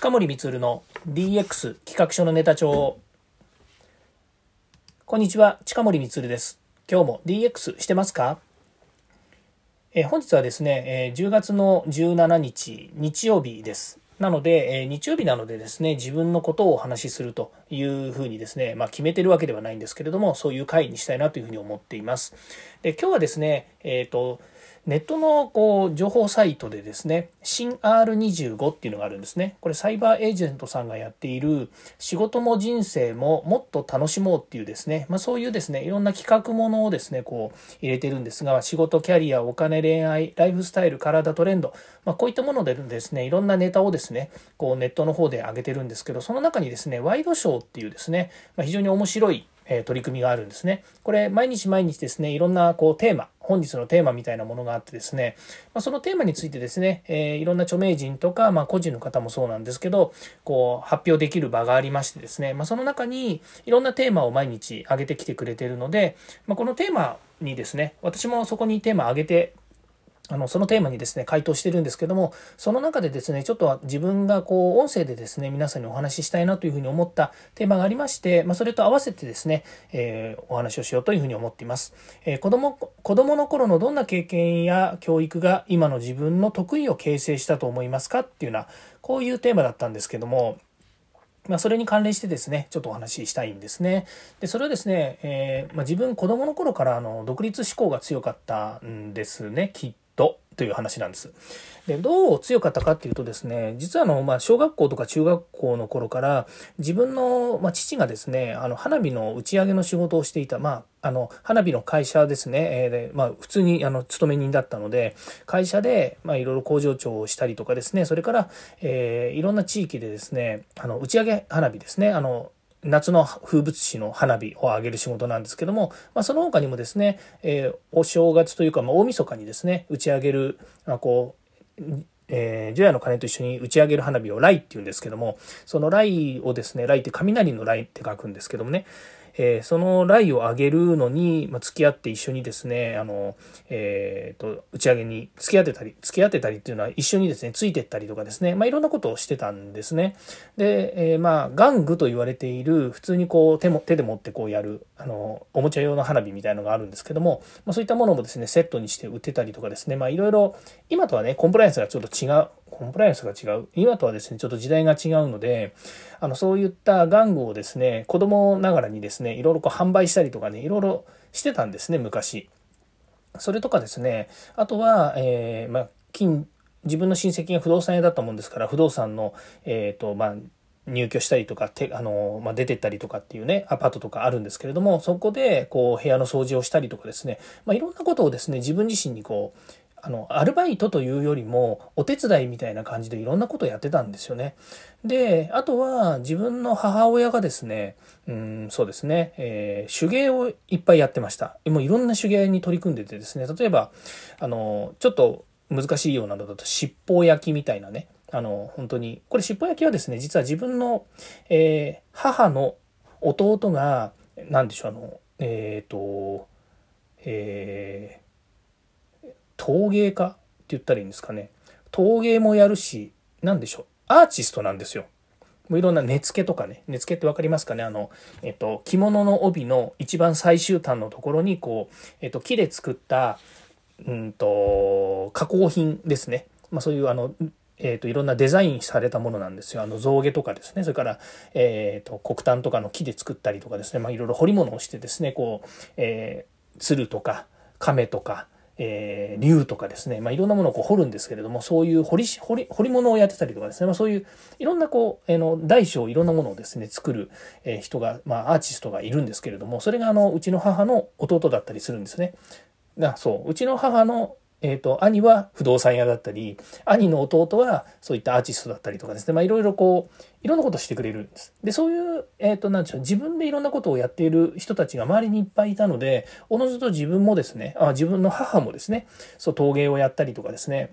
近森光の DX 企画書のネタ帳。こんにちは近森光です。今日も DX してますか？え本日はですね、え10月の17日日曜日です。なので、え日曜日なのでですね、自分のことをお話しするというふうにですね、まあ、決めてるわけではないんですけれども、そういう回にしたいなというふうに思っています。で、今日はですね、えっ、ー、と、ネットのこう情報サイトでですね、新 R25 っていうのがあるんですね。これサイバーエージェントさんがやっている仕事も人生ももっと楽しもうっていうですね、まあ、そういうですね、いろんな企画ものをですね、こう入れてるんですが、仕事、キャリア、お金、恋愛、ライフスタイル、体、トレンド、まあ、こういったものでですね、いろんなネタをですね、こうネットの方で上げてるんですけど、その中にですね、ワイドショーっていうですね、まあ、非常に面白いえ取り組みがあるんですね。これ毎日毎日ですねいろんなこうテーマ本日のテーマみたいなものがあってですね、ま、そのテーマについてですね、え、いろんな著名人とか、まあ、個人の方もそうなんですけどこう発表できる場がありましてですね、ま、その中にいろんなテーマを毎日上げてきてくれてるので、まこのテーマにですね私もそこにテーマ上げてあの、そのテーマにですね、回答してるんですけども、その中でですね、ちょっと自分がこう、音声でですね、皆さんにお話ししたいなというふうに思ったテーマがありまして、まあ、それと合わせてですね、えー、お話をしようというふうに思っています。えー、子供、子供の頃のどんな経験や教育が今の自分の得意を形成したと思いますか？っていうような、こういうテーマだったんですけども、まあ、それに関連してですね、ちょっとお話ししたいんですね。で、それはですね、えー、まあ、自分子供の頃からあの独立志向が強かったんですね、きっとという話なんです。で、どう強かったかっていうとですね、実はあの、まあ、小学校とか中学校の頃から自分の、まあ、父がですね、あの、花火の打ち上げの仕事をしていた、まあ、あの、花火の会社ですね、えー、で、まあ、普通に、あの、勤め人だったので、会社で、まあ、いろいろ工場長をしたりとかですね、それから、えー、いろんな地域でですね、あの、打ち上げ花火ですね、あの、夏の風物詩の花火を上げる仕事なんですけども、まあ、その他にもですね、えー、お正月というか、まあ、大晦日にですね打ち上げる、まあ、こうえー、除夜の鐘と一緒に打ち上げる花火を雷って言うんですけどもその雷をですね雷って雷の雷って書くんですけどもね、えー、そのライを上げるのに、まあ、付き合って一緒にですね、あの、えー、と、打ち上げに付き合ってたり、付き合ってたりっていうのは一緒にですね、ついてったりとかですね、まあ、いろんなことをしてたんですね。で、えー、まあ、玩具と言われている、普通にこう、手も、手で持ってこうやる、あの、おもちゃ用の花火みたいのがあるんですけども、まあ、そういったものもですね、セットにして売ってたりとかですね、まあ、いろいろ、今とはね、コンプライアンスがちょっと違う、コンプライアンスが違う。今とはですね、ちょっと時代が違うので、あの、そういった玩具をですね、子供ながらにですね、いろいろこう販売したりとかね、いろいろしてたんですね、昔。それとかですね、あとは、えー、まあ、金、自分の親戚が不動産屋だったもんですから、不動産の、えっ、ー、と、まあ、入居したりとか、てあの、まあ、出てったりとかっていうね、アパートとかあるんですけれども、そこで、こう、部屋の掃除をしたりとかですね、まあ、いろんなことをですね、自分自身にこう、あの、アルバイトというよりも、お手伝いみたいな感じでいろんなことやってたんですよね。で、あとは自分の母親がですね、うん、そうですね、えー、手芸をいっぱいやってました。もういろんな手芸に取り組んでてですね、例えば、あの、ちょっと難しいようなのだと、尻尾焼きみたいなね、あの、本当に、これ尻尾焼きはですね、実は自分の、えー、母の弟が、何でしょう、あの、えっ、ー、と、えー、陶芸家って言ったらいいんですかね。陶芸もやるし、何でしょう。アーティストなんですよ。もういろんな根付けとかね。根付けって分かりますかねあの、えっと、着物の帯の一番最終端のところに、こう、えっと、木で作った、うんと、加工品ですね。まあそういうあの、えっ、と、いろんなデザインされたものなんですよ。あの、象牙とかですね。それから、えっ、と、黒炭とかの木で作ったりとかですね。まあいろいろ彫り物をしてですね、こう、えー、鶴とか、亀とか、えー、竜とかですね、まあ、いろんなものをこう掘るんですけれども、そういう掘り、掘り、掘り物をやってたりとかですね、まあ、そういういろんなこう、えー、の大小いろんなものをですね、作る、え、人が、まあ、アーティストがいるんですけれども、それがあの、うちの母の弟だったりするんですね。だそう、うちの母のえ、ー、と、兄は不動産屋だったり、兄の弟はそういったアーティストだったりとかですね、まあいろいろこう、いろんなことしてくれるんです。で、そういう、え、ー、と、なんでしょう、自分でいろんなことをやっている人たちが周りにいっぱいいたので、おのずと自分もですね、あ自分の母もですね、そう、陶芸をやったりとかですね、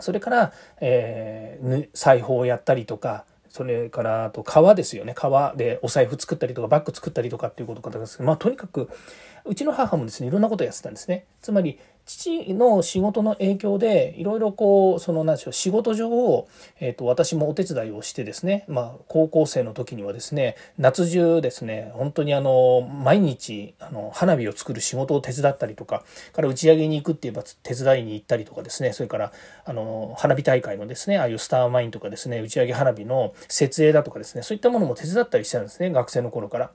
それから、えー、裁縫をやったりとか、それからあと革ですよね。革でお財布作ったりとかバッグ作ったりとかっていうことかですけどまあとにかくうちの母もですねいろんなことをやってたんですね。つまり父の仕事の影響でいろいろこうその何でしょう仕事上を、えーと、私もお手伝いをしてですね、まあ、高校生の時にはですね夏中ですね本当にあの毎日あの花火を作る仕事を手伝ったりとかから打ち上げに行くって言えば手伝いに行ったりとかですね。それからあの花火大会のですねああいうスターマインとかですね打ち上げ花火の設営だとかですねそういったものも手伝ったりしてたんですね学生の頃から。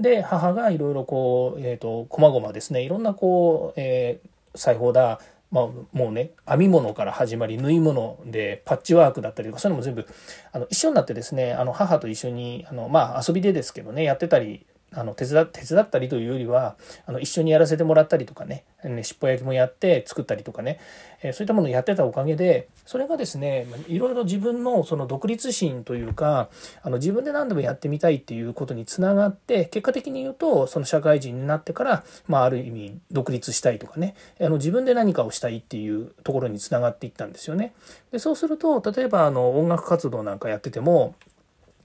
で母がいろいろこうえっ、ー、と細々ですねいろんなこう、えー裁縫だまあ、もうね編み物から始まり縫い物でパッチワークだったりとかそういうのも全部あの一緒になってですねあの母と一緒にあのまあ遊びでですけどねやってたりあの手伝手伝ったりというよりはあの一緒にやらせてもらったりとかね尻尾焼きもやって作ったりとかね、え、そういったものをやってたおかげでそれがですねいろいろ自分のその独立心というかあの自分で何でもやってみたいっていうことにつながって結果的に言うとその社会人になってから、まあ、ある意味独立したいとかねあの自分で何かをしたいっていうところにつながっていったんですよね。でそうすると例えばあの音楽活動なんかやってても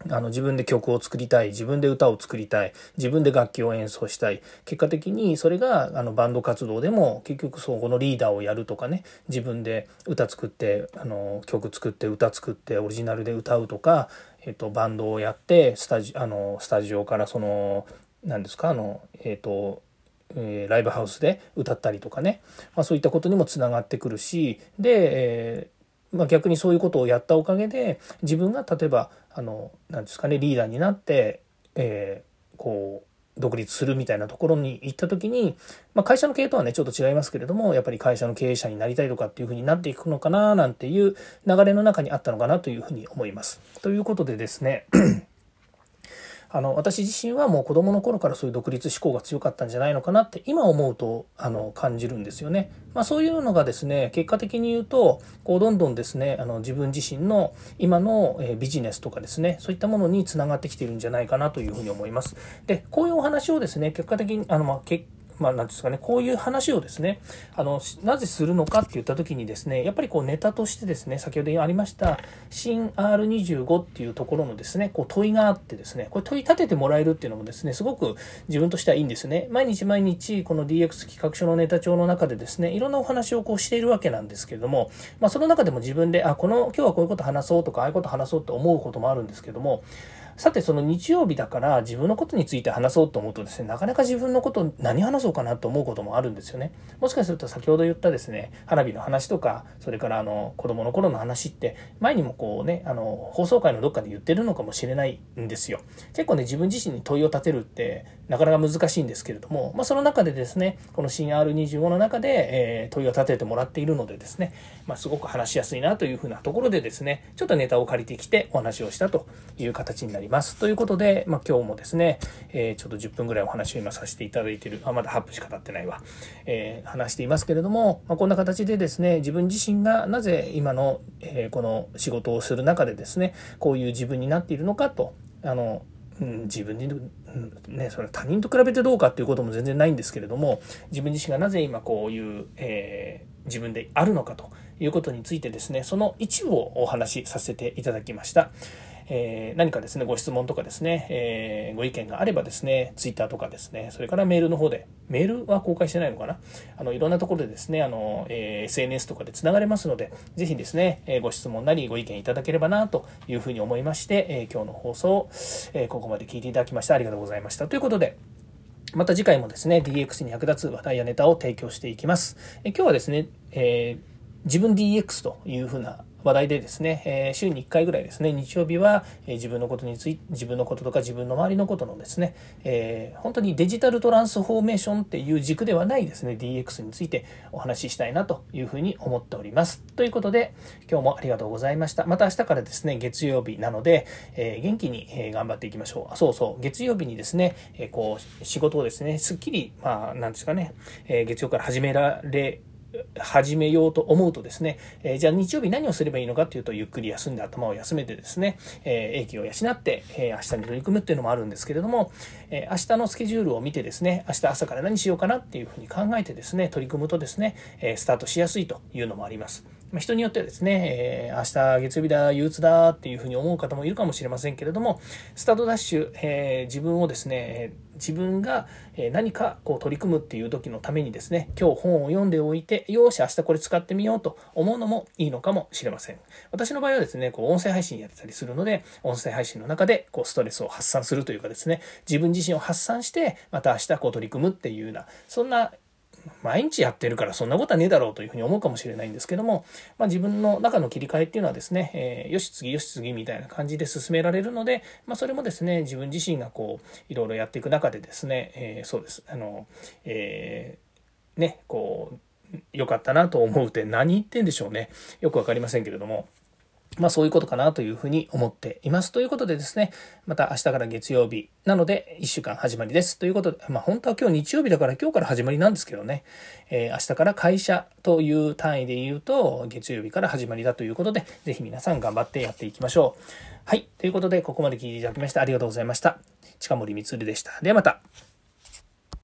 あの自分で曲を作りたい自分で歌を作りたい自分で楽器を演奏したい。結果的にそれがあのバンド活動でも結局そこのリーダーをやるとかね自分で歌作ってあの曲作って歌作ってオリジナルで歌うとか、えっと、バンドをやってスタジあのスタジオからその何ですかあのえっとえー、ライブハウスで歌ったりとかね、まあ、そういったことにもつながってくるしで、えまあ、逆にそういうことをやったおかげで自分が例えばあのなんですかねリーダーになって、えー、こう独立するみたいなところに行った時に、まあ、会社の経営とはねちょっと違いますけれどもやっぱり会社の経営者になりたいとかっていうふうになっていくのかななんていう流れの中にあったのかなというふうに思います。ということでですねあの私自身はもう子どもの頃からそういう独立志向が強かったんじゃないのかなって今思うとあの感じるんですよね。まあ、そういうのがですね結果的に言うとこうどんどんですねあの自分自身の今のビジネスとかですねそういったものにつながってきてるんじゃないかなというふうに思います。でこういうお話をですね結果的にあの、まあ、結まあ、なんですかね、こういう話をですね、あの、なぜするのかって言った時にですね、やっぱりこうネタとしてですね、先ほどありました、新 R25 っていうところのですね、こう問いがあってですね、これ問い立ててもらえるっていうのもですね、すごく自分としてはいいんですね。毎日毎日、この DX 企画書のネタ帳の中でですね、いろんなお話をこうしているわけなんですけれども、まあ、その中でも自分で、あ、この、今日はこういうこと話そうとか、ああいうこと話そうって思うこともあるんですけども、さてその日曜日だから自分のことについて話そうと思うとですねなかなか自分のこと何話そうかなと思うこともあるんですよね。もしかすると先ほど言ったですね花火の話とかそれからあの子供の頃の話って前にもこうねあの放送回のどっかで言ってるのかもしれないんですよ。結構ね自分自身に問いを立てるってなかなか難しいんですけれども、まあ、その中でですねこの新 R25 の中で、えー、問いを立ててもらっているのでですね、まあ、すごく話しやすいなというふうなところでですねちょっとネタを借りてきてお話をしたという形になります。ります。ということで、まあ、今日もですね、えー、ちょっと10分ぐらいお話を今させていただいている、あ、まだ8分しか経ってないわ、えー、話していますけれども、まあ、こんな形でですね、自分自身がなぜ今の、えー、この仕事をする中でですね、こういう自分になっているのかと、あの、うん、自分に、ね、それ他人と比べてどうかっていうことも全然ないんですけれども自分自身がなぜ今こういう、えー、自分であるのかということについてですねその一部をお話しさせていただきました。え、何かですね、ご質問とかですね、え、ご意見があればですね、ツイッターとかですね、それからメールの方で、メールは公開してないのかな？あの、いろんなところでですね、あの、え、SNS とかで繋がれますので、ぜひですね、えご質問なりご意見いただければな、というふうに思いまして、え今日の放送、えここまで聞いていただきましてありがとうございました。ということで、また次回もですね、DX に役立つ話題やネタを提供していきます。え今日はですね、えー、自分 DX というふうな話題でですね、え、週に1回ぐらいですね、日曜日は、え、自分のことについて、自分のこととか自分の周りのことのですね、えー、本当にデジタルトランスフォーメーションっていう軸ではないですね、DX についてお話ししたいなというふうに思っております。ということで、今日もありがとうございました。また明日からですね、月曜日なので、え元気に、え頑張っていきましょう。あ、そうそう、月曜日にですね、えこう、仕事をですね、すっきり、まあ、なんですかね、え月曜から始められ始めようと思うとですね、えー、じゃあ日曜日何をすればいいのかっていうと、ゆっくり休んで頭を休めてですね、えー、英気を養って、えー、明日に取り組むっていうのもあるんですけれども、えー、明日のスケジュールを見てですね、明日朝から何しようかなっていうふうに考えてですね、取り組むとですね、えー、スタートしやすいというのもあります。ま、人によってはですね、えー、明日月曜日だ、憂鬱だっていうふうに思う方もいるかもしれませんけれども、スタートダッシュ、えー、自分をですね、自分が何かこう取り組むっていう時のためにですね、今日本を読んでおいて、よし、明日これ使ってみようと思うのもいいのかもしれません。私の場合はですね、こう音声配信やってたりするので、音声配信の中でこうストレスを発散するというかですね、自分自身を発散して、また明日こう取り組むっていうような、そんな毎日やってるからそんなことはねえだろうというふうに思うかもしれないんですけども、まあ、自分の中の切り替えっていうのはですね、えー、よし次よし次みたいな感じで進められるので、まあ、それもですね自分自身がこういろいろやっていく中でですね、えー、そうですあの、えー、ねこう良かったなと思うって何言ってんでしょうねよく分かりませんけれども。まあそういうことかなというふうに思っています。ということでですね、また明日から月曜日なので1週間始まりです。ということで、まあ本当は今日日曜日だから今日から始まりなんですけどね、えー、明日から会社という単位で言うと月曜日から始まりだということで、ぜひ皆さん頑張ってやっていきましょう。はい。ということで、ここまで聞いていただきましてありがとうございました。近森光でした。ではまた。